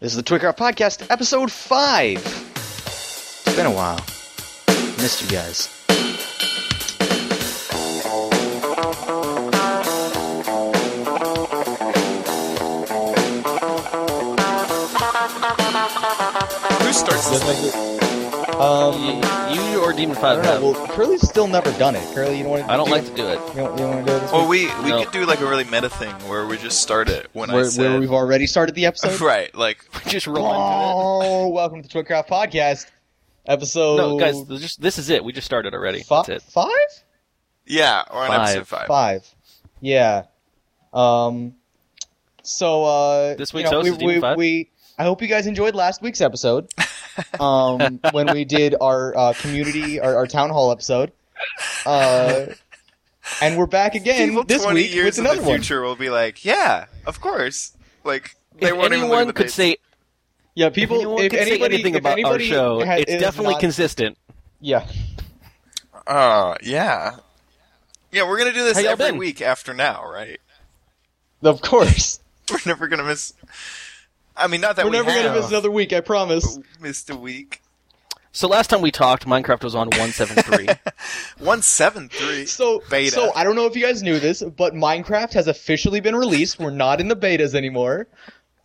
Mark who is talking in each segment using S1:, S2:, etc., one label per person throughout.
S1: This is the Twitcraft Podcast, episode 5. It's been a while. Missed you guys.
S2: Who starts this?
S1: Um,
S3: You or Demon
S1: I
S3: Five
S1: don't know. Well, Curly's still never done it. Curly, you don't want to
S3: I don't like to do it.
S1: You don't, you don't want to do it this
S2: Well,
S1: week?
S2: we we
S3: No.
S2: could do like a really meta thing where we just start it when I said
S1: where we've already started the episode?
S2: right, like
S3: Just roll into it.
S1: Oh, welcome to the Twitcraft Podcast, episode
S3: No, guys, this, just, this is it. We just started already.
S1: fi-
S3: That's it.
S1: five?
S2: yeah, or on
S3: Five.
S2: episode five.
S1: Five. Yeah. Um. So uh,
S3: This
S1: you
S3: week's
S1: know,
S3: host
S1: we,
S3: is Demon
S1: we,
S3: Five?
S1: we I hope you guys enjoyed last week's episode. Um, when we did our uh, community, our, our town hall episode. Uh, and we're back again
S2: People
S1: this
S2: twenty
S1: week
S2: years
S1: with
S2: in
S1: another
S2: the
S1: one.
S2: future will be like, yeah, of course. Like they
S3: If
S2: won't even
S3: anyone
S2: the
S3: could
S2: dates.
S3: say,
S1: Yeah,
S3: if
S1: people.
S3: anyone
S1: If
S3: could say anything
S1: if
S3: about our show,
S1: ha-
S3: it's definitely
S1: not-
S3: consistent.
S1: Yeah.
S2: Uh, yeah, yeah. We're gonna do this every
S3: been?
S2: week after now, right?
S1: Of course.
S2: We're never gonna miss. I mean, not that
S1: We're
S2: we
S1: never
S2: have
S1: gonna miss another week. I promise.
S2: missed a week.
S3: So last time we talked, Minecraft was on 173.
S2: One seven three.
S1: So,
S2: Beta.
S1: so I don't know if you guys knew this, but Minecraft has officially been released. We're not in the betas anymore.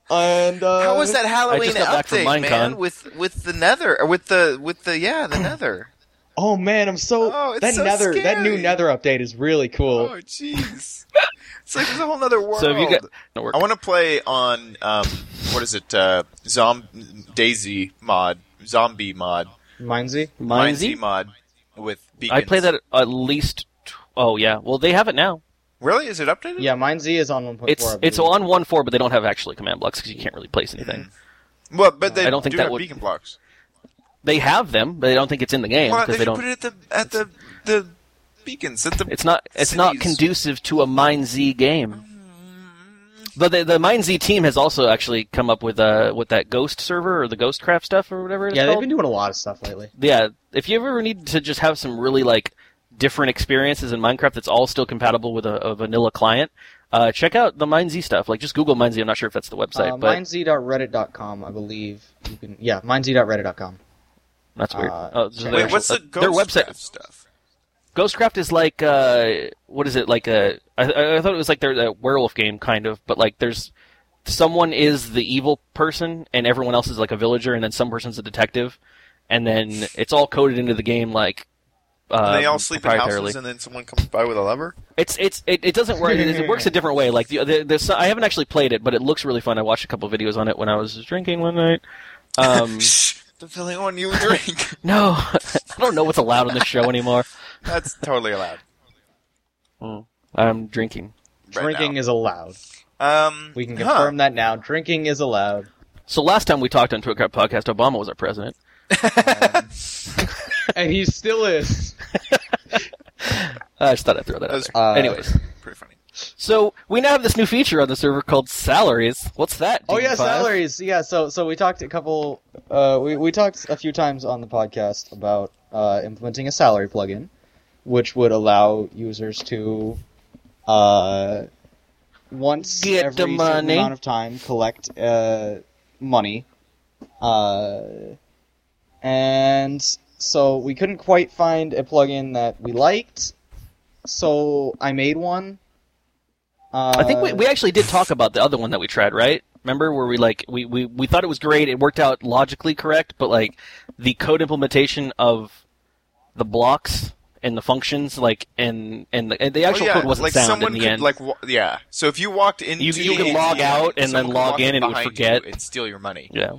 S1: And uh,
S2: How was that Halloween
S3: got back from
S2: update, man? With with the Nether, or with the with the yeah the Nether.
S1: Oh man, I'm so
S2: Oh, it's
S1: that
S2: so
S1: Nether that new. Nether update is really cool.
S2: Oh jeez, it's like there's a whole other world.
S3: so if you got.
S2: I want to play on um, what is it? Uh, Zom Daisy mod, zombie mod,
S1: MinEZ.
S3: MinEZ?
S2: mod with
S3: I play that at least. Tw- oh yeah, well they have it now.
S2: Really? Is it updated?
S1: Yeah, MinEZ is on 1.4.
S3: It's it's
S1: believe.
S3: on 1.4, but they don't have actually command blocks because you can't really place anything.
S2: Well, but they
S3: I don't think
S2: do
S3: that
S2: have
S3: would-
S2: beacon blocks.
S3: They have them, but they don't think it's in the game
S2: Why don't
S3: because
S2: they,
S3: they don't.
S2: put it at the at the the beacons at the?
S3: It's not. It's not conducive to a MinEZ game. But the the MinEZ team has also actually come up with uh with that Ghost server or the Ghostcraft stuff or whatever it's
S1: Yeah, they've been doing a lot of stuff lately.
S3: yeah, if you ever need to just have some really like different experiences in Minecraft that's all still compatible with a, a vanilla client, uh, check out the MinEZ stuff. Like just Google MinEZ. I'm not sure if that's the website,
S1: Uh,
S3: but
S1: Mindsy.reddit.com, I believe. You can yeah, Mindsy.reddit.com.
S3: that's weird.
S1: uh,
S3: oh, so
S1: check
S3: their
S2: Wait, what's the
S3: actual- uh, their website?
S2: Craft stuff?
S3: Ghostcraft is like uh, what is it like a? I, I thought it was like their a werewolf game kind of, but like there's someone is the evil person and everyone else is like a villager, and then some person's a detective, and then it's all coded into the game like. Uh,
S2: And they all sleep in houses, and then someone comes by with a lever.
S3: It's it's it, it doesn't work. It, it works a different way. Like the, the, there's I haven't actually played it, but it looks really fun. I watched a couple videos on it when I was drinking one night. Um,
S2: depending on you drink.
S3: no, I don't know what's allowed on this show anymore.
S2: That's totally allowed.
S3: I'm drinking.
S2: right
S1: Drinking
S2: now.
S1: is allowed.
S2: Um,
S1: We can
S2: huh.
S1: confirm that now. Drinking is allowed.
S3: So last time we talked on Twitcraft podcast, Obama was our president.
S1: and he still is.
S3: I just thought I'd throw that out there.
S1: Uh,
S3: Anyways,
S2: Pretty funny.
S3: So we now have this new feature on the server called salaries. What's that?
S1: Oh yeah, salaries. Yeah, so so we talked a couple. Uh, we we talked a few times on the podcast about uh, implementing a salary plugin, which would allow users to, uh, once
S3: Get
S1: every
S3: the
S1: certain
S3: money.
S1: amount of time collect uh, money, uh, and so we couldn't quite find a plugin that we liked, so I made one. Uh,
S3: I think we, we actually did talk about the other one that we tried, right? Remember where we like we, we, we thought it was great, it worked out logically correct, but like the code implementation of the blocks and the functions, like and and the, and the actual
S2: Oh, yeah,
S3: code wasn't
S2: like
S3: sound
S2: someone
S3: in the
S2: could,
S3: end.
S2: Like, wa- yeah. So if you walked into,
S3: You- you could log out and then log
S2: walk
S3: in and it would forget.
S2: and steal your money.
S3: yeah,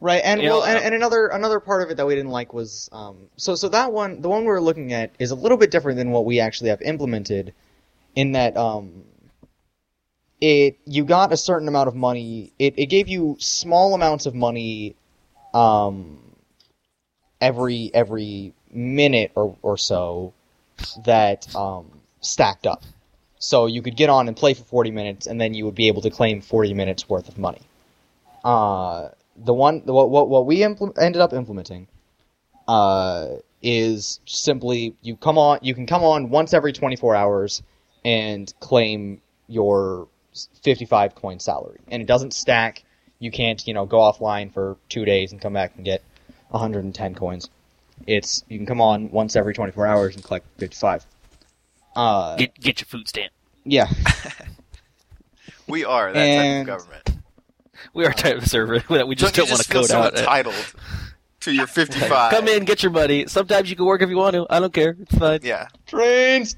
S1: Right, and
S3: You
S1: well,
S3: know,
S1: and,
S3: uh,
S1: and another another part of it that we didn't like was um, so so that one the one we were looking at is a little bit different than what we actually have implemented, in that um, it you got a certain amount of money. It it gave you small amounts of money, um, every every minute or or so, that um stacked up. So you could get on and play for forty minutes, and then you would be able to claim forty minutes worth of money. Uh, the one what what what we impl- ended up implementing uh, is simply you come on you can come on once every 24 hours and claim your 55 coin salary and it doesn't stack you can't, you know, go offline for two days and come back and get 110 coins. It's you can come on once every 24 hours and collect 55. Uh,
S3: Get get your food stamp.
S1: yeah.
S2: We are that
S1: And-
S2: type of government.
S3: We are a type of server that we just
S2: Don't
S3: don't,
S2: you
S3: want to
S2: feel
S3: code
S2: so
S3: out.
S2: entitled to your 55?
S3: Come in, get your money. Sometimes you can work if you want to. I don't care. It's fine.
S2: Yeah.
S1: Trains.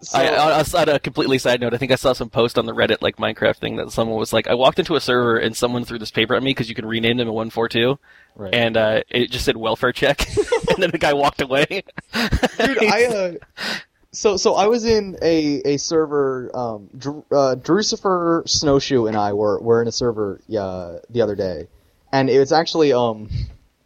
S1: So,
S3: I, on, a completely side note, I think I saw some post on the Reddit like Minecraft thing that someone was like, I walked into a server and someone threw this paper at me because you can rename them in one four two,
S1: Right.
S3: and uh, it just said welfare check, and then the guy walked away.
S1: dude, I uh, so so I was in a a server. Um, Dr- uh, Drucifer Snowshoe and I were were in a server uh, the other day, and it's actually um,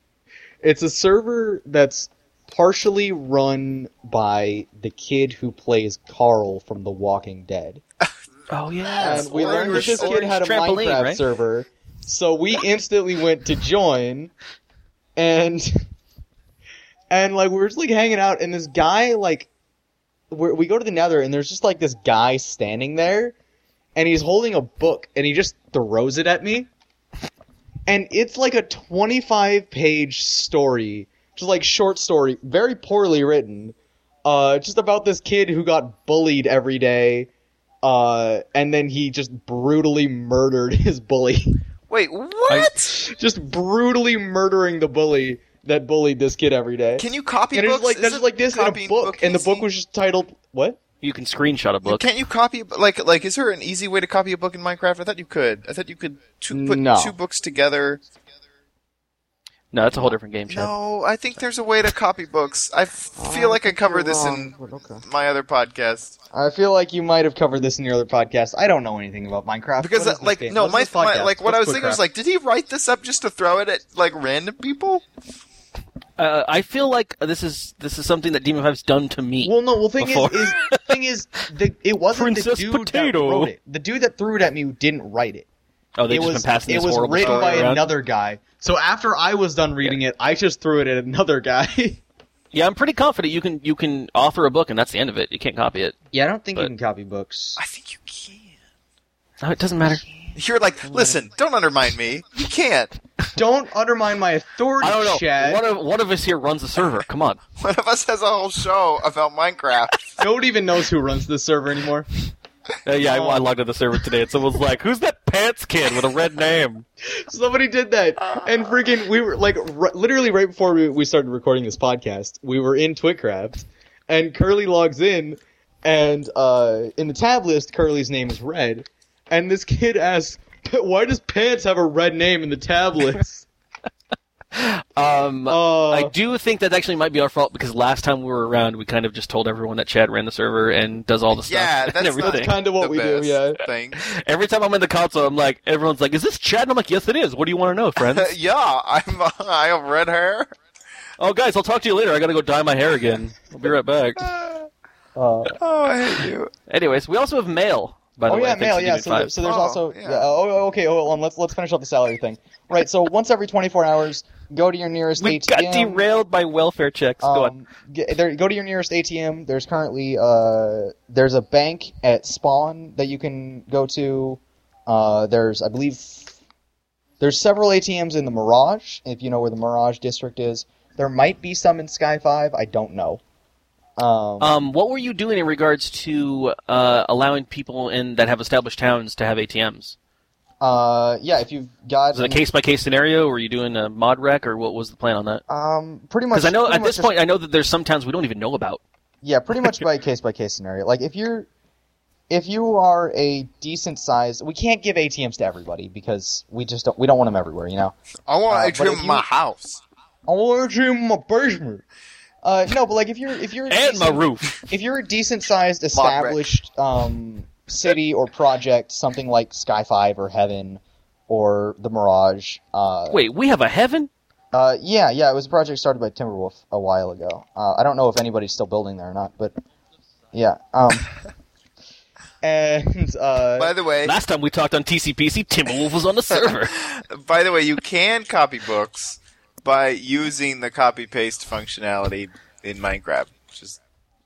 S1: it's a server that's partially run by the kid who plays Carl from The Walking Dead.
S3: oh yeah,
S1: and we learned that this kid had a Minecraft
S3: right?
S1: server, so we instantly went to join, and and like we were just like hanging out, and this guy like we're, we go to the Nether, and there's just like this guy standing there, and he's holding a book, and he just throws it at me, and it's like a 25 page story, just like short story, very poorly written, uh, just about this kid who got bullied every day uh, and then he just brutally murdered his bully.
S2: Wait, what?
S1: just brutally murdering the bully that bullied this kid every day.
S2: Can you copy
S1: and it's
S2: books?
S1: just like that's
S2: Isn't
S1: just like this in a
S2: copying
S1: book, and the book was just titled what?
S3: you can screenshot a book.
S2: Can't you copy like like? Is there an easy way to copy a book in Minecraft? I thought you could. I thought you could two, put
S1: No.
S2: two books together.
S3: No, that's a whole different game. Chad.
S2: No, I think there's a way to copy books. I f- feel like I covered this in
S1: Okay.
S2: my other podcast
S1: I feel like you might have covered this in your other podcast. I don't know anything about Minecraft.
S2: because
S1: What is
S2: uh, like no, my, my like what I
S1: What's
S2: was thinking was like, did he write this up just to throw it at like random people?
S3: Uh, I feel like this is this is something that Demon Five's done to me.
S1: Well, no. Well, thing
S3: before.
S1: is, is thing is, the, it wasn't
S3: Princess
S1: the dude
S3: Potato.
S1: that wrote it. The dude that threw it at me didn't write it.
S3: Oh, they
S1: it
S3: just
S1: was
S3: been passing
S1: it was
S3: horrible
S1: written
S3: story
S1: by
S3: around.
S1: another guy. So after I was done reading it, I just threw it at another guy.
S3: Yeah, I'm pretty confident you can you can author a book and that's the end of it. You can't copy it.
S1: yeah, I don't think
S3: But-
S1: you can copy books.
S2: I think you can.
S3: No, it doesn't matter.
S2: You're like, listen, don't undermine me. You can't.
S1: Don't undermine my authority,
S3: I don't know.
S1: Chad.
S3: One of one of us here runs the server. Come on.
S2: One of us has a whole show about Minecraft.
S1: Nobody even knows who runs this server anymore.
S3: Uh, yeah, I, I
S1: Oh.
S3: logged into the server today and someone was like, "Who's that pants kid with a red name?"
S1: Somebody did that, and freaking, we were like, r- literally right before we, we started recording this podcast, we were in Twitcraft, and Curly logs in, and uh, in the tab list, Curly's name is red, and this kid asks, "Why does Pants have a red name in the tab list?"
S3: Um,
S1: Uh,
S3: I do think that actually might be our fault because last time we were around, we kind of just told everyone that Chad ran the server and does all the stuff
S2: Yeah,
S3: and
S2: that's-
S3: everything.
S1: that's kind of what
S2: the
S1: we do. Yeah.
S2: Thing.
S3: Every time I'm in the console, I'm like, everyone's like, "Is this Chad?" And I'm like, "Yes, it is." What do you want to know, friends?
S2: yeah, I'm. I have red hair.
S3: oh, guys, I'll talk to you later. I gotta go dye my hair again. I'll be right back.
S1: Uh,
S2: Oh, I hate you.
S3: Anyways, we also have mail. By the way.
S1: oh
S3: way,
S1: yeah, mail. Yeah. So, there, so there's
S2: Oh,
S1: also.
S2: yeah.
S1: Yeah. oh, okay. Hold on. Let's let's finish up the salary thing. Right. So once every 24 hours, go to your nearest
S3: we
S1: ATM.
S3: got derailed by welfare checks. go on.
S1: Um, get, there, go to your nearest ATM. There's currently uh, there's a bank at Spawn that you can go to. Uh, there's I believe there's several ATMs in the Mirage. If you know where the Mirage district is, there might be some in Sky Five. I don't know. Um,
S3: Um, what were you doing in regards to uh, allowing people in that have established towns to have ATMs?
S1: Uh, yeah, if you've got
S3: Was it a case by case scenario? Were you doing a mod rec, or what was the plan on that?
S1: um, pretty much
S3: Because I know at this
S1: just-
S3: point, I know that there's some towns we don't even know about.
S1: Yeah, pretty much by case by case scenario. Like if you're if you are a decent size, we can't give ATMs to everybody because we just don't we don't want them everywhere, you know.
S2: I want
S1: Uh,
S2: a
S1: but
S2: ATM in my house.
S1: I want you in my basement. Uh, no, but like if you're if you're a
S3: And my
S1: decent-
S3: roof.
S1: if you're a decent sized established um city or project, something like Sky Five or Heaven or the Mirage. Uh,
S3: Wait, we have a heaven?
S1: uh, yeah, yeah, it was a project started by Timberwolf a while ago. Uh, I don't know if anybody's still building there or not, but yeah. Um, and uh,
S2: By the way,
S3: Last time we talked on TCPC, Timberwolf was on the server.
S2: by the way, you can copy books by using the copy paste functionality in Minecraft. Just,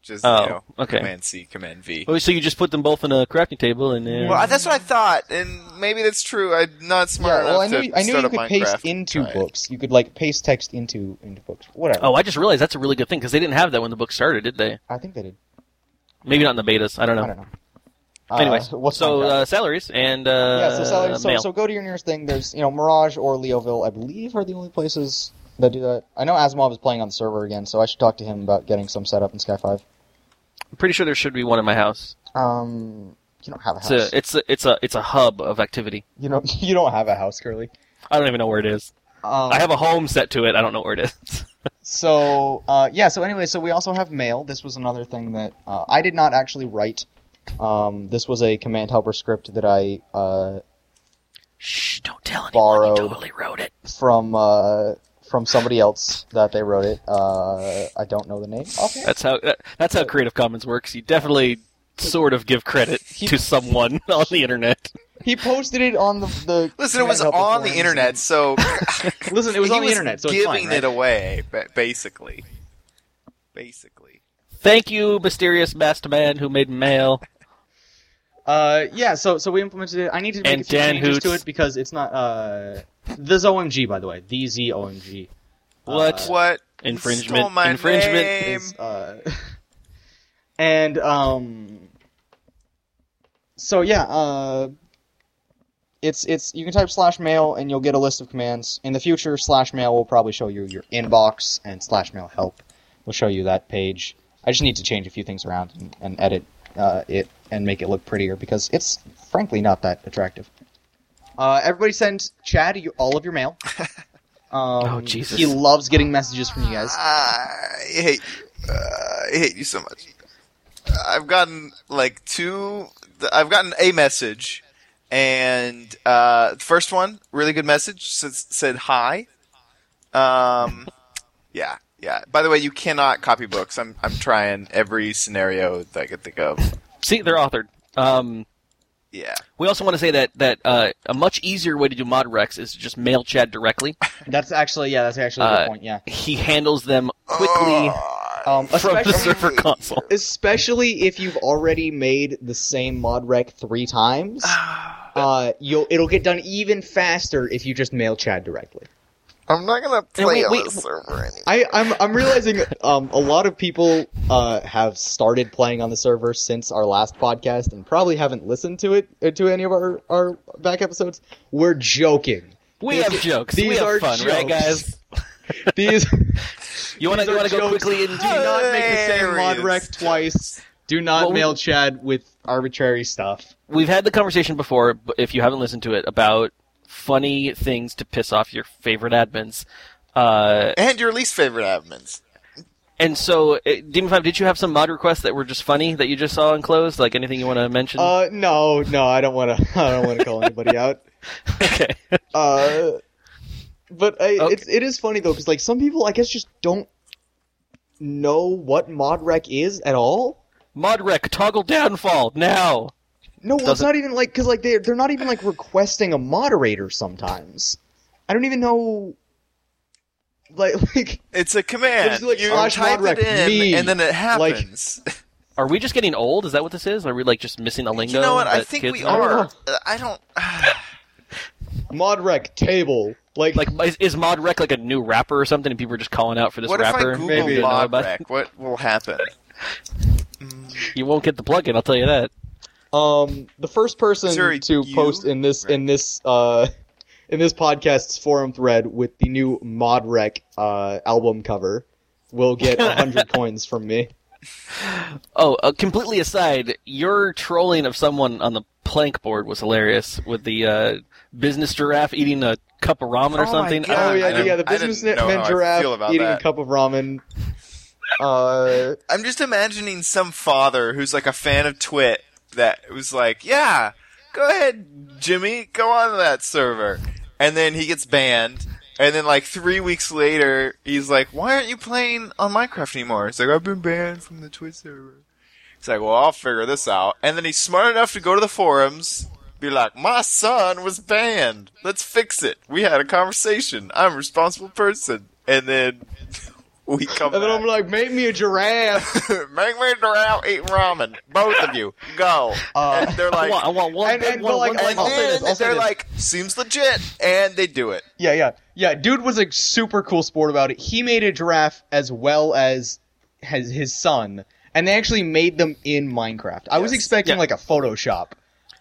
S2: Just
S3: Oh,
S2: you know,
S3: okay.
S2: Command C, Command V.
S3: Oh, so you just put them both in a crafting table and uh,
S2: Well, that's what I thought, and maybe that's true. I'm not smart
S1: Yeah, well, I
S2: enough
S1: knew
S2: to
S1: I knew
S2: start
S1: you could
S2: Minecraft
S1: paste into
S2: try
S1: books. You could like paste text into into books. Whatever.
S3: Oh, I just realized that's a really good thing because they didn't have that when the book started, did they?
S1: I think they did.
S3: Maybe not in the betas. I don't know.
S1: I don't know. Uh,
S3: Anyways,
S1: what's
S3: so uh, salaries and uh,
S1: yeah, so, salary, so
S3: mail.
S1: so go to your nearest thing. There's you know Mirage or Leoville, I believe, are the only places that do that. I know Asimov is playing on the server again, so I should talk to him about getting some set up in Sky Five.
S3: I'm pretty sure there should be one in my house.
S1: Um, you don't have a house.
S3: It's a it's a it's a it's a hub of activity.
S1: You know, you don't have a house, Curly.
S3: I don't even know where it is.
S1: Um,
S3: I have a home set to it. I don't know where it is.
S1: So uh, yeah, so anyway, so we also have mail. This was another thing that uh, I did not actually write. Um, this was a command helper script that I uh,
S3: Shh! Don't tell anyone.
S1: Borrowed.
S3: Totally wrote it.
S1: from uh, from somebody else that they wrote it. Uh, I don't know the name. Okay.
S3: That's how that, that's how Creative Commons works. You definitely sort of give credit to someone on the internet.
S1: He posted it on the the.
S2: Listen, it was
S1: command helper
S2: on the internet, so
S1: Listen, it was
S2: he
S1: on the internet, so it's
S2: giving
S1: fine, right?
S2: it away, ba- basically. Basically.
S3: Thank you, mysterious masked man who made mail.
S1: Uh, yeah. So so we implemented it. I need to make
S3: And
S1: a few
S3: Dan
S1: changes to it because it's not uh the OMG by the way the Z OMG.
S3: What?
S1: Uh,
S2: What?
S3: Infringement.
S2: My
S3: Infringement
S2: name.
S1: is uh, and um, so yeah, uh, it's it's you can type slash mail and you'll get a list of commands. In the future, slash mail will probably show you your inbox, and slash mail help will show you that page. I just need to change a few things around and, and edit uh, it and make it look prettier because it's frankly not that attractive. Uh, everybody send Chad you, all of your mail. Um,
S3: Oh, Jesus.
S1: He loves getting messages from you guys.
S2: I hate you. Uh, I hate you so much. I've gotten like two. I've gotten a message, and uh, the first one, really good message, said, said hi. Um, yeah, yeah. By the way, you cannot copy books. I'm I'm trying every scenario that I could think of.
S3: See, they're authored. Um,
S2: Yeah.
S3: we also want to say that that uh, a much easier way to do mod recs is to just mail Chad directly.
S1: That's actually yeah, that's actually a good
S3: Uh,
S1: point. Yeah,
S3: He handles them quickly
S1: um,
S3: from the
S1: especially
S3: server console.
S1: especially if you've already made the same mod rec three times. Uh, you'll it'll get done even faster if you just mail Chad directly.
S2: I'm not gonna
S3: play we- on we-
S2: this server anymore.
S1: I, I'm I'm realizing um, a lot of people uh, have started playing on the server since our last podcast and probably haven't listened to it uh, to any of our, our back episodes. We're joking.
S3: We
S1: These-
S3: have jokes.
S1: these
S3: we have
S1: are
S3: fun, right,
S1: jokes.
S3: guys?
S1: These
S3: You want to
S1: these are
S3: want to go
S1: jokes.
S3: quickly
S1: and
S3: Do
S1: not make the same mod
S2: Hilarious
S1: rec twice. Do not
S3: Well, we-
S1: mail Chad with arbitrary stuff.
S3: We've had the conversation before, but if you haven't listened to it, about funny things to piss off your favorite admins. Uh,
S2: and your least favorite admins.
S3: and so, uh, Demon Five, did you have some mod requests that were just funny that you just saw enclosed? Like anything you want to mention?
S1: Uh, no, no, I don't want to. I don't want to call anybody out.
S3: okay.
S1: Uh, but I,
S3: Okay.
S1: it's it is funny though because like some people I guess just don't know what mod rec is at all.
S3: mod rec toggle downfall now.
S1: No, well, it's
S3: Doesn't-
S1: not even like because like they they're not even like requesting a moderator sometimes. I don't even know. Like like
S2: It's a command.
S1: Just like
S2: you
S1: slash
S2: type
S1: mod
S2: it in,
S1: me.
S2: and then it
S1: Like-
S2: happens.
S3: Are we just getting old? Is that what this is? Are we like just missing a lingo?
S2: you know what? I think we
S3: know?
S2: are. Uh, I don't.
S1: modrec table like
S3: Like, is, is mod rec like a new rapper or something, and people are just calling out for this
S2: what if I? Google
S1: Maybe.
S3: You know
S2: mod
S3: about-
S2: rec? What will happen?
S3: You won't get the plugin. I'll tell you that.
S1: Um the first person
S2: Is there a
S1: to
S2: you?
S1: post in this in this uh in this podcast's forum thread with the new mod rec uh album cover will get hundred coins from me.
S3: Oh, uh, completely aside, your trolling of someone on the plank board was hilarious with the uh, business giraffe eating a cup of ramen
S2: Oh
S3: or
S2: my
S3: something.
S2: God.
S1: Oh yeah, yeah, the
S2: I didn't
S1: businessman
S2: know how I
S1: giraffe eating
S2: that.
S1: a cup of ramen. Uh,
S2: I'm just imagining some father who's like a fan of Twit that was like, "Yeah, go ahead, Jimmy, go on that server," and then he gets banned. And then, like three weeks later, he's like, "Why aren't you playing on Minecraft anymore?" He's like, "I've been banned from the Twitch server." He's like, "Well, I'll figure this out." And then he's smart enough to go to the forums, be like, "My son was banned. Let's fix it. We had a conversation. I'm a responsible person." And then we come
S1: And then
S2: back.
S1: I'm like, make me a giraffe.
S2: Make me a giraffe eating ramen. Both of you, go.
S1: Uh,
S2: and they're
S3: I
S2: like,
S3: want, I want one
S1: And-
S3: big
S1: and,
S3: one,
S1: but, like,
S3: one
S1: I'll-
S2: and
S3: small.
S1: I'll say this, I'll say
S2: they're
S1: this.
S2: like, seems legit, and they do it.
S1: yeah, yeah, yeah. Dude was a super cool sport about it. He made a giraffe as well as has his son, and they actually made them in Minecraft. I was expecting
S3: Yeah.
S1: like a Photoshop.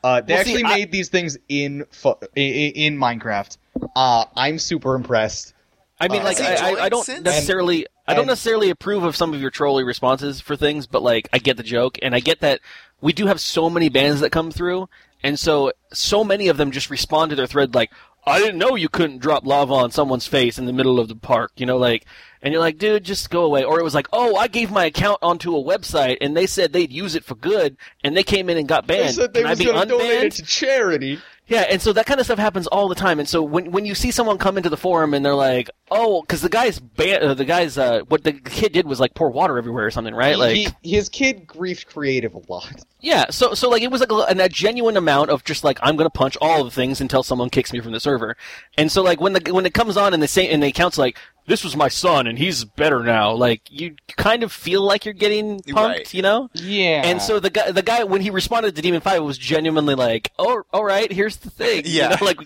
S1: Uh, they
S3: Well, see,
S1: actually
S3: I-
S1: made these things in pho- i- i- in Minecraft. Uh, I'm super impressed.
S3: I mean,
S1: Uh,
S3: like, I, I, I don't
S2: since?
S3: necessarily, I don't
S1: and-
S3: necessarily approve of some of your trolly responses for things, but like, I get the joke, and I get that we do have so many bands that come through, and so so many of them just respond to their thread like, "I didn't know you couldn't drop lava on someone's face in the middle of the park," you know, like, and you're like, "Dude, just go away." Or it was like, "Oh, I gave my account onto a website, and they said they'd use it for good, and they came in and got banned.
S1: They said they
S3: Can I
S1: was
S3: be
S1: going to donate it to charity.
S3: Yeah, and so that kind of stuff happens all the time. And so when when you see someone come into the forum and they're like, "Oh," because the guy's ban- uh, the guy's uh, what the kid did was like pour water everywhere or something, right? Like,
S1: he, his kid griefed creative a lot.
S3: yeah. So so like it was like a, a genuine amount of just like I'm gonna punch all of the things until someone kicks me from the server. And so like when the when it comes on and the same and the account's like. This was my son, and he's better now. Like you kind of feel like you're getting punked,
S2: Right.
S3: you know.
S1: Yeah.
S3: And so the guy, the guy, when he responded to Demon Five, was genuinely like, "Oh, all right, here's the thing."
S2: Yeah.
S3: You know, like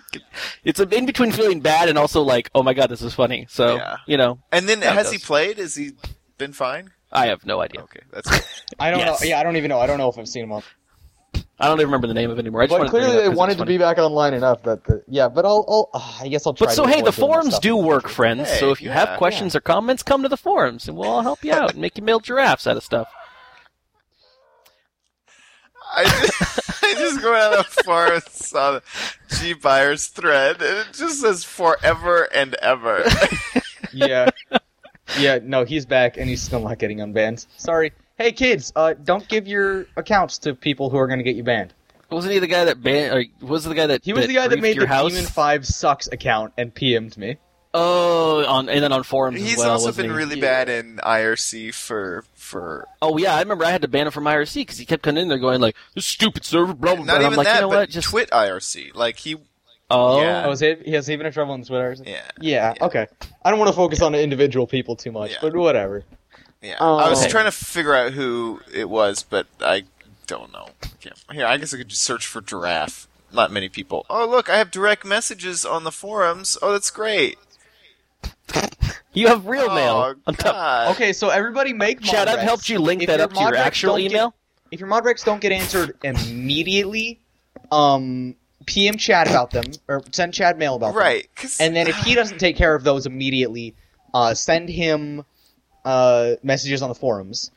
S3: it's a, in between feeling bad and also like, "Oh my god, this is funny." So
S2: Yeah.
S3: you know,
S2: And then,
S3: That
S2: has he played? Has he been fine?
S3: I have no idea.
S2: Okay, that's.
S1: I don't
S3: Yes.
S1: know. Yeah, I don't even know. I don't know if I've seen him up.
S3: I don't even remember the name of it anymore. I just
S1: But
S3: wanted
S1: clearly
S3: it up
S1: wanted to be back online enough that the, yeah. But I'll, I'll uh, I guess I'll try.
S3: But so
S1: to
S3: hey, the
S1: avoid doing that
S3: forums do work, friends.
S2: Hey,
S3: so if you
S2: yeah,
S3: have questions or comments, come to the forums and we'll all help you out and make you mail giraffes out of stuff.
S2: I just, I just go out of the forest, saw the G buyers thread, and it just says forever and ever.
S1: yeah. Yeah, no, he's back and he's still not getting unbanned. Sorry. Hey kids, uh, don't give your accounts to people who are going to get you banned.
S3: Wasn't he the guy that ban? Or was the guy that
S1: He was the guy that made
S3: your
S1: the
S3: house?
S1: Demon Five sucks account and PM'd me.
S3: Oh, on and then on forums
S2: He's
S3: as well.
S2: also
S3: wasn't
S2: been
S3: he?
S2: really bad in IRC for for
S3: Oh yeah, I remember I had to ban him from IRC because he kept coming in there going like, "This stupid server." Blah blah blah.
S2: not
S3: And
S2: even
S3: I'm like,
S2: that,
S3: you know
S2: but
S3: what? Just
S2: Twit IRC. Like he,
S3: oh,
S2: Yeah.
S1: Oh, is he, he has he been in trouble on Twitter?
S2: yeah,
S1: Yeah, okay. I don't want to focus on individual people too much,
S2: Yeah.
S1: but whatever.
S2: Yeah.
S1: Oh.
S2: I was trying to figure out who it was, but I don't know. Okay. Here, I guess I could just search for giraffe. Not many people. Oh, look, I have direct messages on the forums. Oh, that's great.
S3: you have real mail.
S2: Oh,
S3: on top.
S2: God.
S1: Okay, so everybody make
S3: Chad, I've helped you link
S1: If
S3: that up to your actual
S1: don't get-
S3: email.
S1: if your Modrex don't get answered immediately, um, PM Chad about them or send Chad mail about them.
S2: Right.
S1: And then if he doesn't take care of those immediately, uh, send him uh, messages on the forums.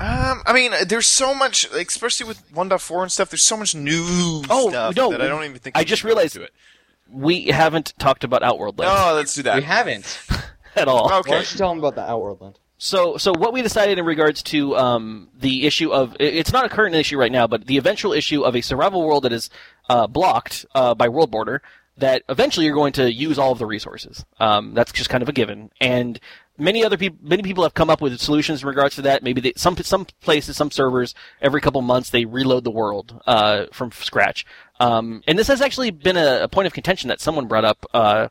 S2: Um, I mean, there's so much, especially with 1.4 and stuff. There's so much new
S3: Oh,
S2: stuff
S3: no,
S2: that I don't even think.
S3: I just realized-
S2: it.
S3: We haven't talked about Outworld Land
S2: Oh, let's do that.
S1: We haven't.
S3: at all.
S2: Okay.
S1: Why don't you tell him about the Outworld Land?
S3: So, so what we decided in regards to um, the issue of it's not a current issue right now, but the eventual issue of a survival world that is uh, blocked uh, by world border. That eventually you're going to use all of the resources. Um, that's just kind of a given, and many other people, many people have come up with solutions in regards to that. Maybe they, some some places, some servers, every couple months they reload the world uh, from scratch. Um, and this has actually been a, a point of contention that someone brought up. Uh,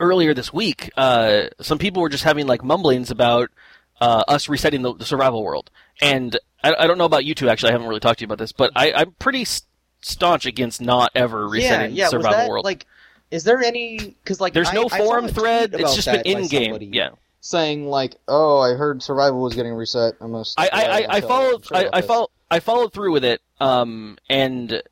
S3: earlier this week, uh, some people were just having like mumblings about uh, us resetting the, the survival world. And I, I don't know about you two. Actually, I haven't really talked to you about this, but I, I'm pretty st- staunch against not ever resetting
S1: yeah, yeah.
S3: survival
S1: was that
S3: world.
S1: like? Is there any? Because like,
S3: There's
S1: I-
S3: no forum thread. It's just been in game. Yeah.
S1: saying like, "Oh, I heard survival was getting reset. I must."
S3: I, I, I, I followed.
S1: Sure
S3: I, I followed. I followed through with it. Um, and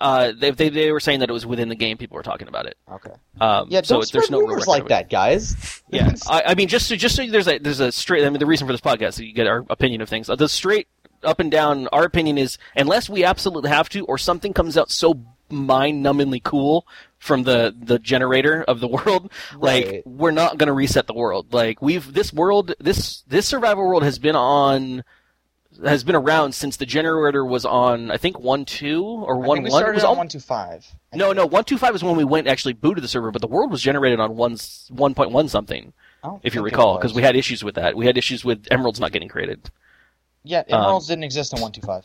S3: uh, they, they they were saying that it was within the game. People were talking about it.
S1: Okay.
S3: Um,
S1: Yeah, don't spread
S3: no
S1: rumors like that, guys.
S3: Yeah, I, I mean, just so just so there's a there's a straight. I mean, the reason for this podcast so you get our opinion of things. The straight up and down. Our opinion is unless we absolutely have to, or something comes out so mind-numbingly cool from the the generator of the world, like
S1: Right.
S3: we're not going to reset the world. Like we've this world, this this survival world has been on. Has been around since the generator was on, I think one two or one
S1: think
S3: one. It
S1: started
S3: was
S1: on
S3: al-
S1: one two five.
S3: no, no, one two five is when we went actually booted the server, but the world was generated on one one point one something if you recall, because we had issues with that. We had issues with emeralds not getting created.
S1: yeah,
S3: um,
S1: emeralds didn't exist in one two five.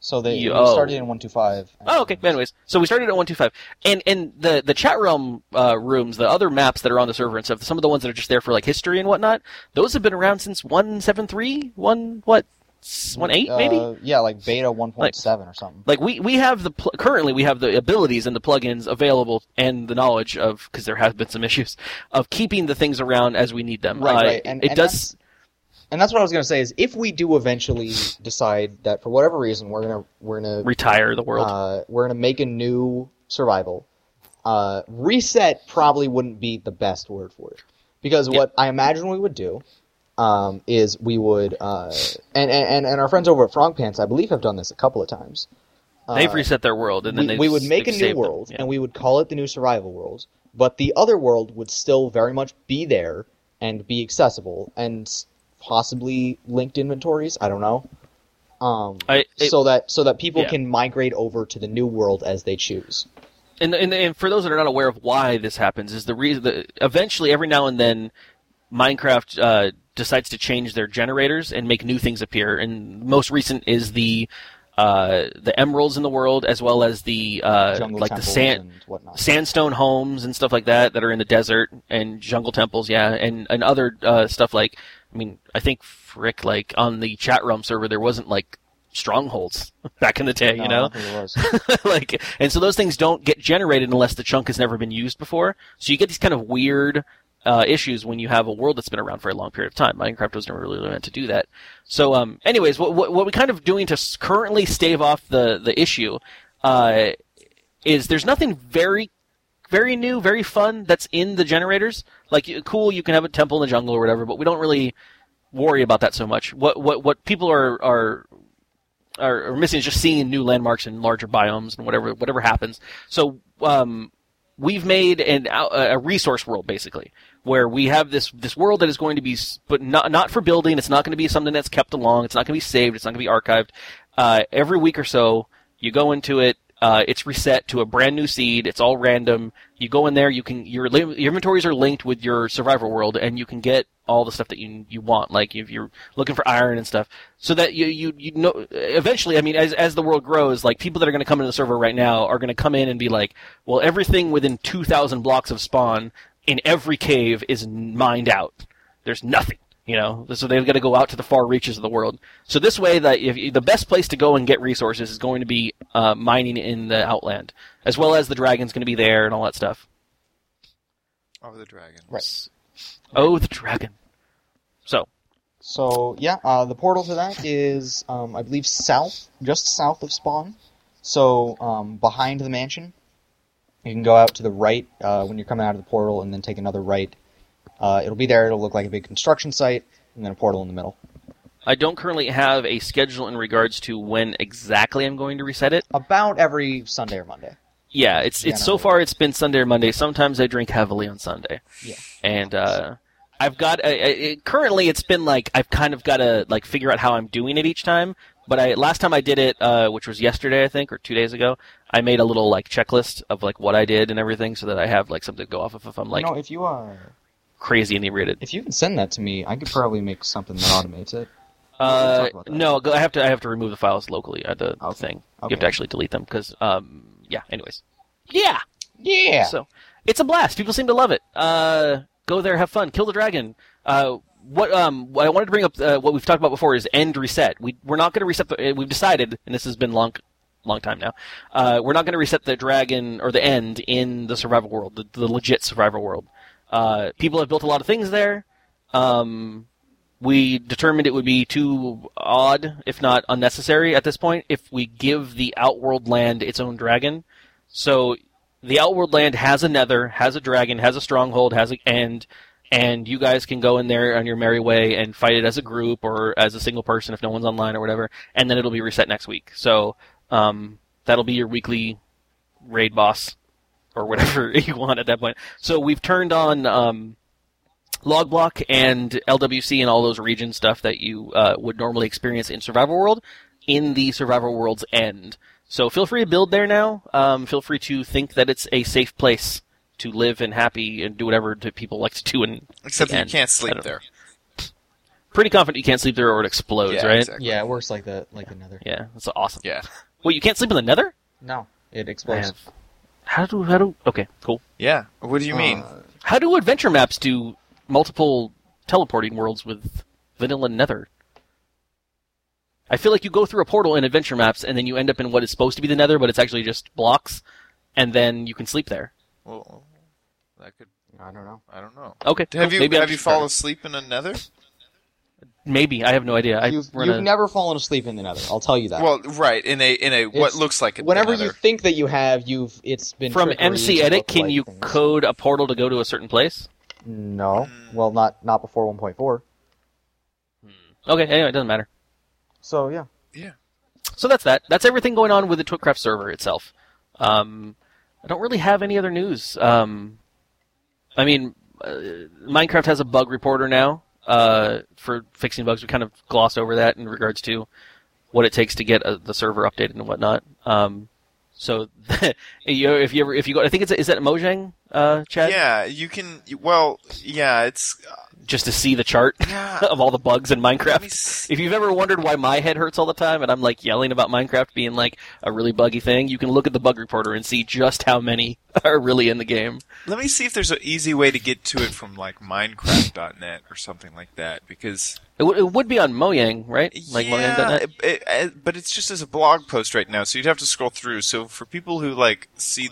S1: So they
S3: You-
S1: we
S3: oh.
S1: started in one two five.
S3: Oh, okay. Anyways, so we started at one two five, and and the the chat realm uh, rooms, the other maps that are on the server and stuff, some of the ones that are just there for like history and whatnot, those have been around since one seven three, one what, one eight maybe.
S1: Uh, yeah, like beta one point seven or something.
S3: like we we have the pl- currently we have the abilities and the plugins available and the knowledge of because there have been some issues of keeping the things around as we need them.
S1: Right,
S3: Uh,
S1: right. And,
S3: it
S1: and
S3: does.
S1: And that's what I was going to say is if we do eventually decide that for whatever reason we're gonna we're gonna
S3: retire the world.
S1: uh, we're gonna make a new survival, uh, reset probably wouldn't be the best word for it because
S3: Yeah.
S1: what I imagine we would do. Um, is we would uh, and, and and our friends over at Frog Pants, I believe, have done this a couple of times.
S3: they've
S1: uh,
S3: reset their world, and then
S1: we, we would make a new world
S3: Yeah.
S1: and we would call it the new survival world but the other world would still very much be there and be accessible and possibly linked inventories i don't know um,
S3: I- it-
S1: so that so that people
S3: Yeah.
S1: can migrate over to the new world as they choose
S3: and, and and for those that are not aware of why this happens is the reason that eventually every now and then Minecraft uh, decides to change their generators and make new things appear. And most recent is the uh, the emeralds in the world, as well as the uh, like the sand sandstone homes and stuff like that that are in the desert and jungle temples, yeah, and and other uh, stuff like. I mean, I think frick like on the chat realm server there wasn't like strongholds back in the day,
S1: No,
S3: you know?
S1: don't think it was.
S3: like and so those things don't get generated unless the chunk has never been used before. So you get these kind of weird uh, issues when you have a world that's been around for a long period of time. Minecraft was never really meant to do that. So um anyways what, what, what we kind of doing to currently stave off the the issue uh is there's nothing very very new, very fun that's in the generators. Like cool, you can have a temple in the jungle or whatever, but we don't really worry about that so much. What what what people are are are, are missing is just seeing new landmarks and larger biomes and whatever whatever happens. So um, we've made an a resource world basically where we have this this world that is going to be but not not for building. It's not going to be something that's kept along. It's not going to be saved. It's not going to be archived. Uh, every week or so, you go into it. Uh, it's reset to a brand new seed. It's all random. You go in there. You can your your inventories are linked with your survival world, and you can get all the stuff that you you want. Like if you're looking for iron and stuff, so that you you you know eventually. I mean, as as the world grows, like people that are going to come into the server right now are going to come in and be like, well, everything within two thousand blocks of spawn in every cave is mined out. There's nothing. You know, so they've got to go out to the far reaches of the world. So this way, that if the best place to go and get resources is going to be uh, mining in the Outland, as well as the dragon's going to be there and all that stuff.
S2: Oh, the dragon.
S1: Right.
S3: Oh, the dragon. So
S1: So yeah, uh, the portal to that is, um, I believe, south, just south of spawn. So um, behind the mansion, you can go out to the right uh, when you're coming out of the portal, and then take another right. Uh, it'll be there. It'll look like a big construction site, and then a portal in the middle.
S3: I don't currently have a schedule in regards to when exactly I'm going to reset it.
S1: About every Sunday or Monday.
S3: Yeah, it's it's so
S1: Generally.
S3: far it's been Sunday or Monday. Sometimes I drink heavily on Sunday.
S1: Yeah.
S3: and uh, I've got uh, it, currently it's been like I've kind of got to like figure out how I'm doing it each time. But I last time I did it, uh, which was yesterday I think or two days ago, I made a little like checklist of like what I did and everything, so that I have like something to go off of if I'm like
S1: you know, if you uh,
S3: crazy inebriated.
S1: if you can send that to me, I could probably make something that automates it.
S3: Uh,
S1: that.
S3: no, I have to I have to remove the files locally at the
S1: Okay.
S3: thing. You have to actually delete them because um yeah. Anyways, yeah.
S1: Yeah.
S3: So it's a blast. People seem to love it. Uh, go there, have fun, kill the dragon. Uh, what um what I wanted to bring up uh, what we've talked about before is end reset. We we're not going to reset. The, uh, we've decided, and this has been long long time now. Uh, we're not going to reset the dragon or the end in the survival world, the, the legit survival world. Uh, people have built a lot of things there. Um, we determined it would be too odd, if not unnecessary, at this point, if we give the Outworld land its own dragon. So the Outworld land has a Nether, has a dragon, has a stronghold, has a end, and you guys can go in there on your merry way and fight it as a group or as a single person if no one's online or whatever, and then it'll be reset next week. So um, that'll be your weekly raid boss or whatever you want at that point. So we've turned on um, Logblock and LWC and all those region stuff that you uh, would normally experience in Survival World in the Survival World's end. So feel free to build there now. Um, feel free to think that it's a safe place to live and happy and do whatever that people like to do. And
S2: Except that you can't sleep there.
S3: pretty confident you can't sleep there or it explodes,
S2: Yeah,
S3: right?
S2: exactly.
S1: Yeah, it works like the like the Nether.
S3: Yeah, that's awesome.
S2: Yeah.
S3: Wait, you can't sleep in the Nether?
S1: No, it explodes.
S3: Man. How do how do? Okay, cool.
S2: Yeah. What do you mean?
S1: Uh,
S3: How do adventure maps do multiple teleporting worlds with vanilla Nether? I feel like you go through a portal in adventure maps and then you end up in what is supposed to be the Nether, but it's actually just blocks, and then you can sleep there.
S2: well, that could.
S1: I don't know.
S2: I don't know.
S3: Okay,
S2: Have
S3: cool.
S2: you
S3: Maybe I'm
S2: have you
S3: just
S2: fallen asleep in a nether?
S3: Maybe I have no idea. I
S1: You've, you've
S3: a-
S1: never fallen asleep in the Nether. I'll tell you that.
S2: Well, right in a in a what looks like a
S1: Whenever
S2: nether.
S1: you think that you have, you've it's been
S3: from MC Edit. Can
S1: like
S3: you
S1: things.
S3: code a portal to go to a certain place?
S1: No. Well, not not before 1.4.
S3: Okay, anyway, it doesn't matter.
S1: So yeah.
S2: yeah.
S3: So that's that. That's everything going on with the Twitcraft server itself. Um, I don't really have any other news. Um, I mean, uh, Minecraft has a bug reporter now uh, for fixing bugs. We kind of glossed over that in regards to what it takes to get uh, the server updated and whatnot. Um, so, you if you ever if you go, I think it's is that Mojang, uh, Chad?
S2: Yeah, you can. Well, yeah, it's.
S3: Just to see the chart
S2: Yeah.
S3: of all the bugs in Minecraft. If you've ever wondered why my head hurts all the time and I'm like yelling about Minecraft being like a really buggy thing, you can look at the bug reporter and see just how many are really in the game.
S2: Let me see if there's an easy way to get to it from like Minecraft.net or something like that because
S3: It, w- it would be on Mojang, right? Like
S2: yeah,
S3: Mojang.net.
S2: it, it, it- but it's just as a blog post right now, so you'd have to scroll through. So for people who like see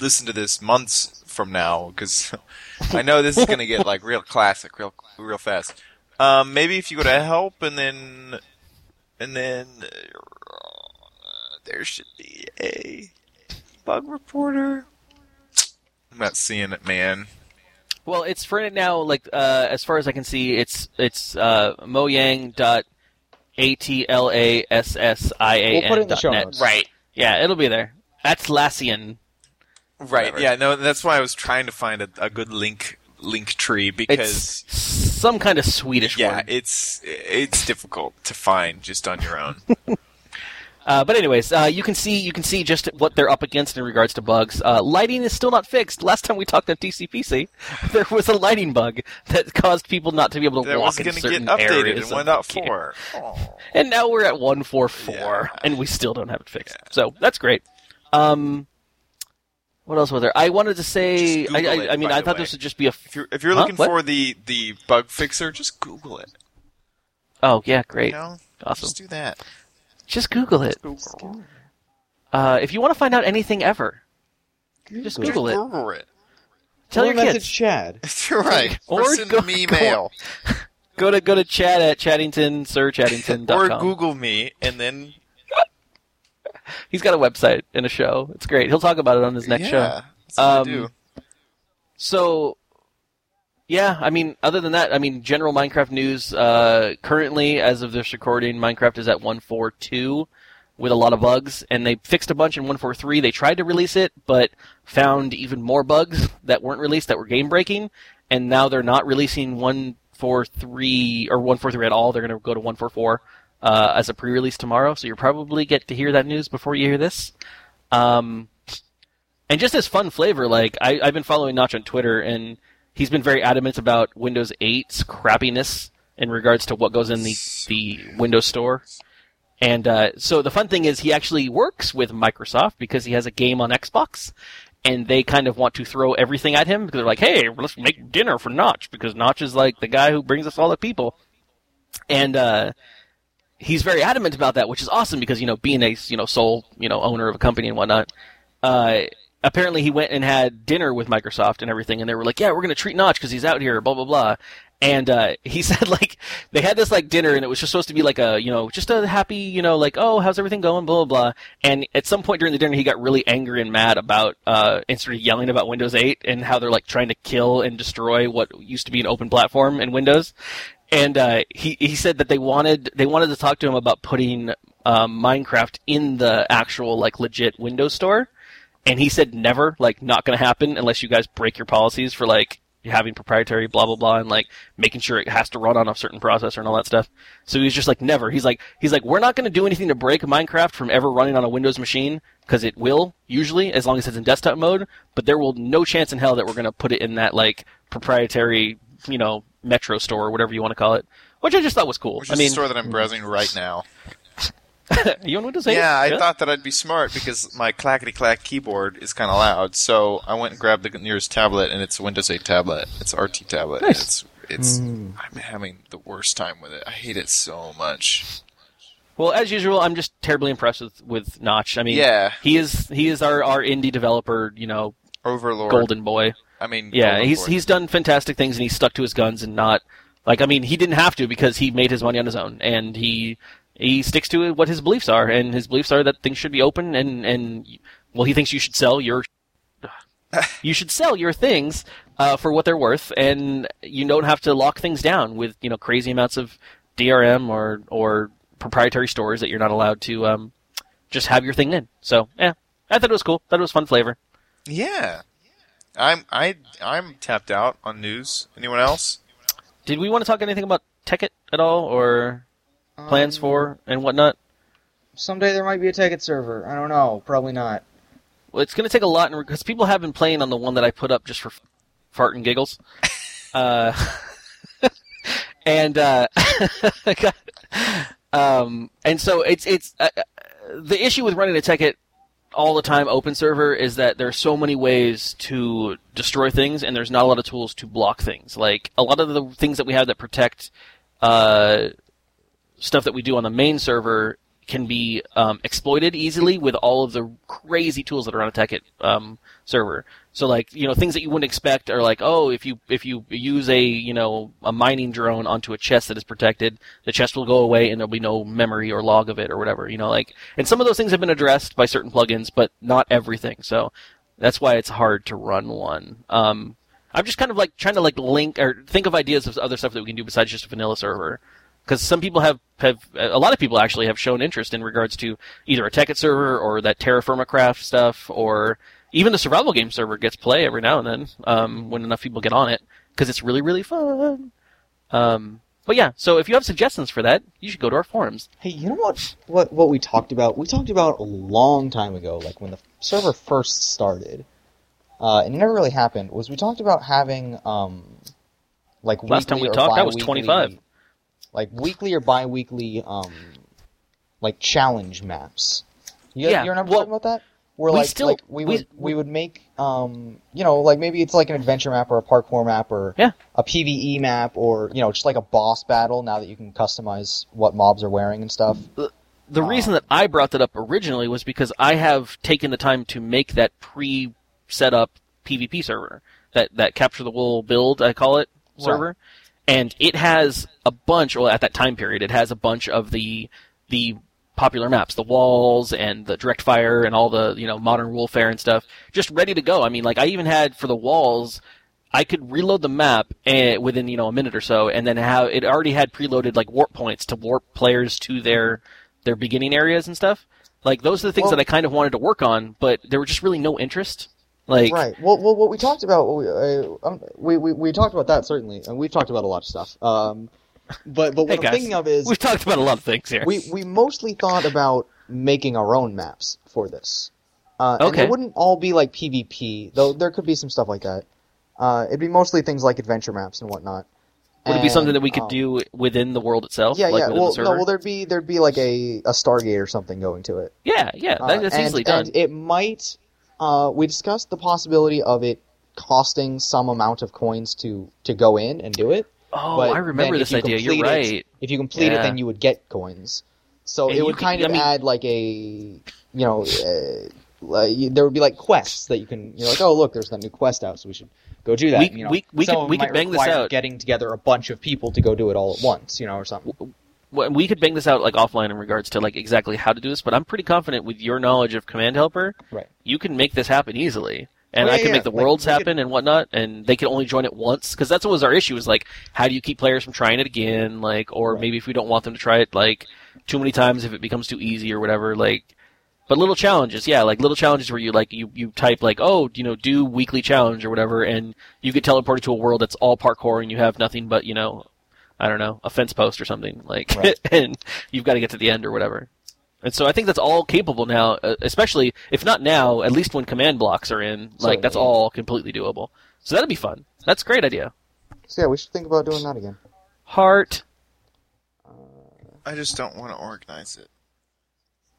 S2: listen to this months from now, because I know this is gonna get like real classic, real real fast. Um, maybe if you go to help and then and then uh, there should be a bug reporter. I'm not seeing it, man.
S3: Well, it's for it now. Like uh, as far as I can see, it's it's uh, Mojang dot a t l a s s i a
S1: We'll put it in the
S3: dot
S1: show
S3: net.
S1: notes.
S2: Right.
S3: Yeah, it'll be there. Atlassian.
S2: Right.
S3: Whatever.
S2: Yeah. No. That's why I was trying to find a, a good link link tree
S3: It's
S2: because
S3: some kind of Swedish
S2: yeah,
S3: word.
S2: it's it's difficult to find just on your own.
S3: Uh, but anyways, uh, you can see you can see just what they're up against in regards to bugs. Uh, lighting is still not fixed. Last time we talked on TCPC, there was a lighting bug that caused people not to be able to
S2: that
S3: walk in certain
S2: get updated
S3: areas.
S2: in
S3: of the game.
S2: 1.4. Oh.
S3: And now we're at 144,
S2: Yeah.
S3: and we still don't have it fixed. So that's great. Um, what else was there? I wanted to say.
S2: Just
S3: I, I,
S2: it,
S3: I mean, I thought
S2: way.
S3: this would just be a. F-
S2: If you're if you're
S3: Huh?
S2: looking
S3: What?
S2: for the the bug fixer, just Google it.
S3: oh yeah, great,
S2: You know,
S3: awesome.
S2: just do that.
S3: Just Google it.
S2: Google.
S3: Uh, if you want to find out anything ever, just Google it.
S2: Google it.
S3: Tell
S1: Or
S3: your
S1: message
S3: kids.
S1: Chad.
S2: You're right. Or,
S3: Or
S2: send
S3: go-
S2: me
S3: go-
S2: mail.
S3: Go to go to chat at Chaddington, Sir Chaddington.com.
S2: or Google me, and then
S3: He's got a website and a show. It's great. He'll talk about it on his next
S2: yeah,
S3: show.
S2: That's what
S3: Um,
S2: I do.
S3: So, yeah, I mean, other than that, I mean, general Minecraft news. Uh, currently, as of this recording, Minecraft is at 142 with a lot of bugs, and they fixed a bunch in 143. They tried to release it, but found even more bugs that weren't released that were game breaking, and now they're not releasing 143 or 143 at all. They're going to go to 144 uh, as a pre-release tomorrow. So you'll probably get to hear that news before you hear this. Um, and just as fun flavor, like I, I've been following Notch on Twitter, and he's been very adamant about Windows 8's crappiness in regards to what goes in the the Windows Store. And uh, so the fun thing is, he actually works with Microsoft because he has a game on Xbox, and they kind of want to throw everything at him because they're like, "Hey, let's make dinner for Notch," because Notch is like the guy who brings us all the people. And uh, he's very adamant about that, which is awesome because you know, being a you know sole you know owner of a company and whatnot. Uh, apparently, he went and had dinner with Microsoft and everything, and they were like, "Yeah, we're going to treat Notch because he's out here." Blah blah blah. And uh, he said like they had this like dinner, and it was just supposed to be like a you know just a happy you know like oh how's everything going blah blah blah. And at some point during the dinner, he got really angry and mad about uh, and started yelling about Windows 8 and how they're like trying to kill and destroy what used to be an open platform in Windows and uh, he he said that they wanted they wanted to talk to him about putting um, Minecraft in the actual like legit Windows store, and he said never, like not going to happen unless you guys break your policies for like having proprietary blah blah blah and like making sure it has to run on a certain processor and all that stuff. So he's just like never. He's like he's like we're not going to do anything to break Minecraft from ever running on a Windows machine because it will usually as long as it's in desktop mode, but there will no chance in hell that we're going to put it in that like proprietary you know Metro store or whatever you want to call it which I just thought was cool.
S2: Which
S3: I
S2: is
S3: mean,
S2: the store that I'm browsing right now.
S3: you on Windows 8?
S2: Yeah, I
S3: Really?
S2: thought that I'd be smart because my clackety clack keyboard is kind of loud. So I went and grabbed the nearest tablet, and it's a Windows 8 tablet. It's RT tablet.
S3: Nice.
S2: It's it's. Mm. I'm having the worst time with it. I hate it so much.
S3: Well, as usual, I'm just terribly impressed with, with Notch. I mean,
S2: Yeah.
S3: he is he is our, our indie developer, you know,
S2: Overlord.
S3: golden boy.
S2: I mean,
S3: Yeah, he's he's done fantastic things and he's stuck to his guns and not like I mean he didn't have to because he made his money on his own and he he sticks to what his beliefs are and his beliefs are that things should be open and and well he thinks you should sell your you should sell your things uh, for what they're worth and you don't have to lock things down with you know crazy amounts of DRM or or proprietary stores that you're not allowed to um, just have your thing in. So yeah, I thought it was cool. Thought it was fun flavor.
S2: Yeah. I'm I I'm tapped out on news. Anyone else?
S3: Did we want to talk anything about Tekkit at all, or plans
S1: Um,
S3: for and whatnot?
S1: Someday there might be a Tekkit server. I don't know. Probably not.
S3: Well, it's going to take a lot because people have been playing on the one that I put up just for f- fart and giggles. uh, and uh, um, and so it's it's uh, uh, the issue with running a Tekkit all the time open server is that there are so many ways to destroy things, and there's not a lot of tools to block things. Like a lot of the things that we have that protect uh, stuff that we do on the main server can be um, exploited easily with all of the crazy tools that are on a Tekkit um, server. So like you know things that you wouldn't expect are like oh if you if you use a you know a mining drone onto a chest that is protected the chest will go away and there'll be no memory or log of it or whatever you know like and some of those things have been addressed by certain plugins but not everything so that's why it's hard to run one. Um, I'm just kind of like trying to like link or think of ideas of other stuff that we can do besides just a vanilla server. Because some people have, have a lot of people actually have shown interest in regards to either a Tekkit server or that Terra Firma Craft stuff, or even the survival game server gets play every now and then um, when enough people get on it because it's really really fun. Um, but yeah, so if you have suggestions for that, you should go to our forums.
S1: Hey, you know what? What what we talked about? We talked about a long time ago, like when the server first started, uh, and it never really happened. Was we talked about having um, like
S3: Last time we talked, I was 25.
S1: Like weekly or bi-weekly, um, like challenge maps. You,
S3: Yeah,
S1: you remember
S3: well,
S1: talking about that? Where
S3: we
S1: like,
S3: still-
S1: like we,
S3: we-
S1: would we would make um you know like maybe it's like an adventure map or a parkour map or
S3: Yeah.
S1: a PVE map or you know just like a boss battle now that you can customize what mobs are wearing and stuff.
S3: the
S1: Uh,
S3: reason that I brought that up originally was because I have taken the time to make that pre set up PvP server. That that capture the wool build I call it server. And it has a bunch well at that time period it has a bunch of the the popular maps, the walls and the direct fire and all the, you know, modern warfare and stuff just ready to go. I mean, like I even had for the walls I could reload the map eh, within you know a minute or so, and then have it already had preloaded like warp points to warp players to their their beginning areas and stuff. Like those are the things
S1: Well-
S3: that I kind of wanted to work on, but there was just really no interest. Like
S1: right. Well, well, what we talked about, we, uh, um, we, we we talked about that certainly, and we've talked about a lot of stuff. Um, but but what
S3: hey
S1: I'm
S3: guys,
S1: thinking of is
S3: we've talked about a lot of things here.
S1: we we mostly thought about making our own maps for this. Uh, And
S3: Okay.
S1: it wouldn't all be like PvP, though. There could be some stuff like that. Uh, it'd be mostly things like adventure maps and whatnot.
S3: Would it be something that we could
S1: um,
S3: do within the world itself?
S1: Yeah,
S3: like
S1: yeah. Well, no. Well, there'd be there'd be like a a Stargate or something going to it.
S3: yeah, yeah,
S1: Uh,
S3: that, that's
S1: and,
S3: easily done.
S1: And it might. Uh, we discussed the possibility of it costing some amount of coins to to go in and do it.
S3: oh,
S1: but
S3: I remember this
S1: you
S3: idea. You're
S1: it-
S3: right.
S1: If you complete it, then you would get coins. So
S3: And
S1: it would
S3: could-
S1: kind of
S3: I mean-
S1: add like a, you know, uh, like, there would be like quests that you can, you're like, oh look, there's that new quest out, so we should go do that.
S3: We-
S1: you know,
S3: we- we could- we could bang this out.
S1: Getting together a bunch of people to go do it all at once, you know, or something.
S3: Well, we could bang this out like offline in regards to like exactly how to do this, but I'm pretty confident with your knowledge of Command Helper,
S1: Right.
S3: you can make this happen easily. And
S1: Oh,
S3: I can
S1: yeah.
S3: make the
S1: Like,
S3: worlds
S1: we could-
S3: happen and whatnot, and they can only join it once because that's what was our issue. Is like, how do you keep players from trying it again? Like, or
S1: Right.
S3: maybe if we don't want them to try it like too many times, if it becomes too easy or whatever. Like, but little challenges, yeah, like little challenges where you like you you type like, oh, you know, do weekly challenge or whatever, and you get teleported to a world that's all parkour and you have nothing but you know, I don't know, a fence post or something like,
S1: Right.
S3: and you've got to get to the end or whatever. And so I think that's all capable now, uh, especially if not now, at least when command blocks are in, like that's
S1: Certainly.
S3: all completely doable. So that'd be fun. That's a great idea.
S1: So yeah, we should think about doing that again.
S3: Heart.
S2: I just don't want to organize it.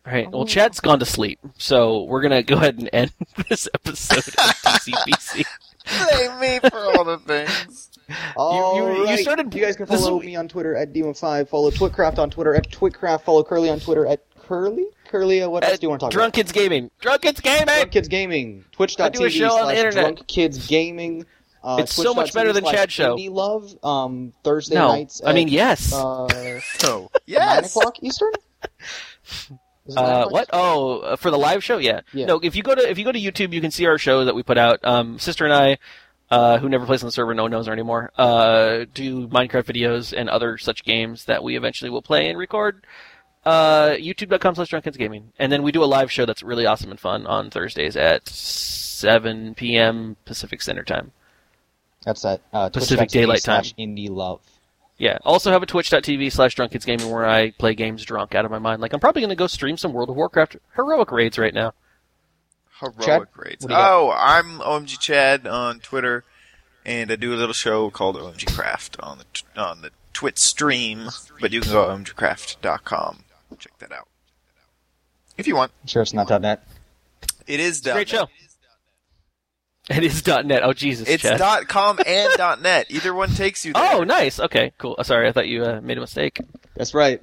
S3: All right. Well, Chad's gone to sleep, so we're gonna go ahead and end this episode of TCBC.
S2: Blame me for all the things.
S1: All
S3: you- you
S1: right.
S3: started-
S1: You guys can follow
S3: is-
S1: me on Twitter at Demon5. Follow Twitcraft on Twitter at Twitcraft. Follow Curly on Twitter at Curly. Curly, uh, what else do you want to talk
S3: Drunk Kids Gaming. Drunk Kids Gaming.
S1: Drunk Kids Gaming.
S3: I do
S1: Twitch.tv
S3: show on
S1: slash
S3: internet.
S1: Drunk Kids Gaming. Uh,
S3: It's so much
S1: twitch.tv
S3: better than Chad show.
S1: Indie Love. Um, Thursday
S3: no,
S1: nights.
S3: I mean yes.
S1: Uh,
S2: So
S1: nine o'clock Eastern. Is it nine
S3: Uh, what? Oh, uh, for the live show, yeah.
S1: Yeah.
S3: No, if you go to if you go to YouTube, you can see our show that we put out. Um, sister and I, uh, who never plays on the server, no one knows her anymore, uh, do Minecraft videos and other such games that we eventually will play and record. Uh, YouTube.com slash Drunk Kids Gaming, and then we do a live show that's really awesome and fun on Thursdays at 7 p.m. Pacific Standard Time.
S1: That's at uh,
S3: Pacific Daylight Time.
S1: Indie Love.
S3: Yeah. Also have a twitch.tv slash drunkids gaming where I play games drunk out of my mind. Like I'm probably gonna go stream some World of Warcraft heroic raids right now.
S2: heroic
S1: Chad,
S2: grades.
S1: what got?
S2: Oh, I'm OMG Chad on Twitter, and I do a little show called OMG Craft on the t- on the Twitch stream. But you can go omgcraft.com. Check that out if you want.
S1: I'm sure it's not .net.
S2: It is
S3: It's a great
S2: dot
S3: show. It is .net. Oh Jesus,
S2: It's
S3: Chad.
S2: dot com and dot net. Either one takes you there.
S3: Oh, nice. Okay, cool. Uh, Sorry, I thought you uh, made a mistake.
S1: That's right.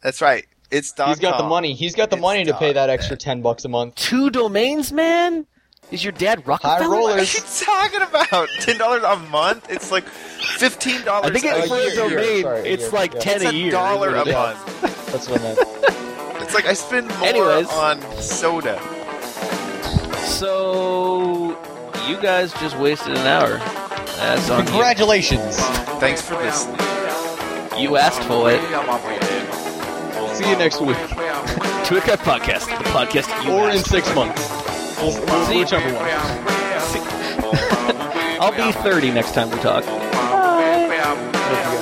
S2: That's right. It's dot
S1: He's got the money. He's got the
S2: It's
S1: money to pay that extra ten bucks a month.
S3: Two domains, man. Is your dad Rockefeller?
S1: High rollers.
S2: What are you talking about? Ten dollars a month? It's like fifteen dollars.
S3: I think
S1: Uh,
S3: it, for
S1: year,
S3: a
S1: year,
S3: domain,
S1: sorry,
S3: it's
S1: year,
S3: like
S1: yeah.
S3: ten
S2: it's
S3: a
S2: a
S3: year.
S2: dollar a
S1: Yeah.
S2: month.
S1: That's what I meant.
S2: It's like I spend more
S3: Anyways.
S2: on soda.
S3: So you guys just wasted an hour. That's on you.
S1: Congratulations.
S2: Thanks for this.
S3: You asked for it.
S1: See you next week,
S3: Twitcraft Podcast, the podcast you
S1: or in
S3: asked.
S1: six months. We'll, we'll,
S3: See-
S1: whichever one.
S3: I'll be 30 next time we talk.
S4: Vamos ver,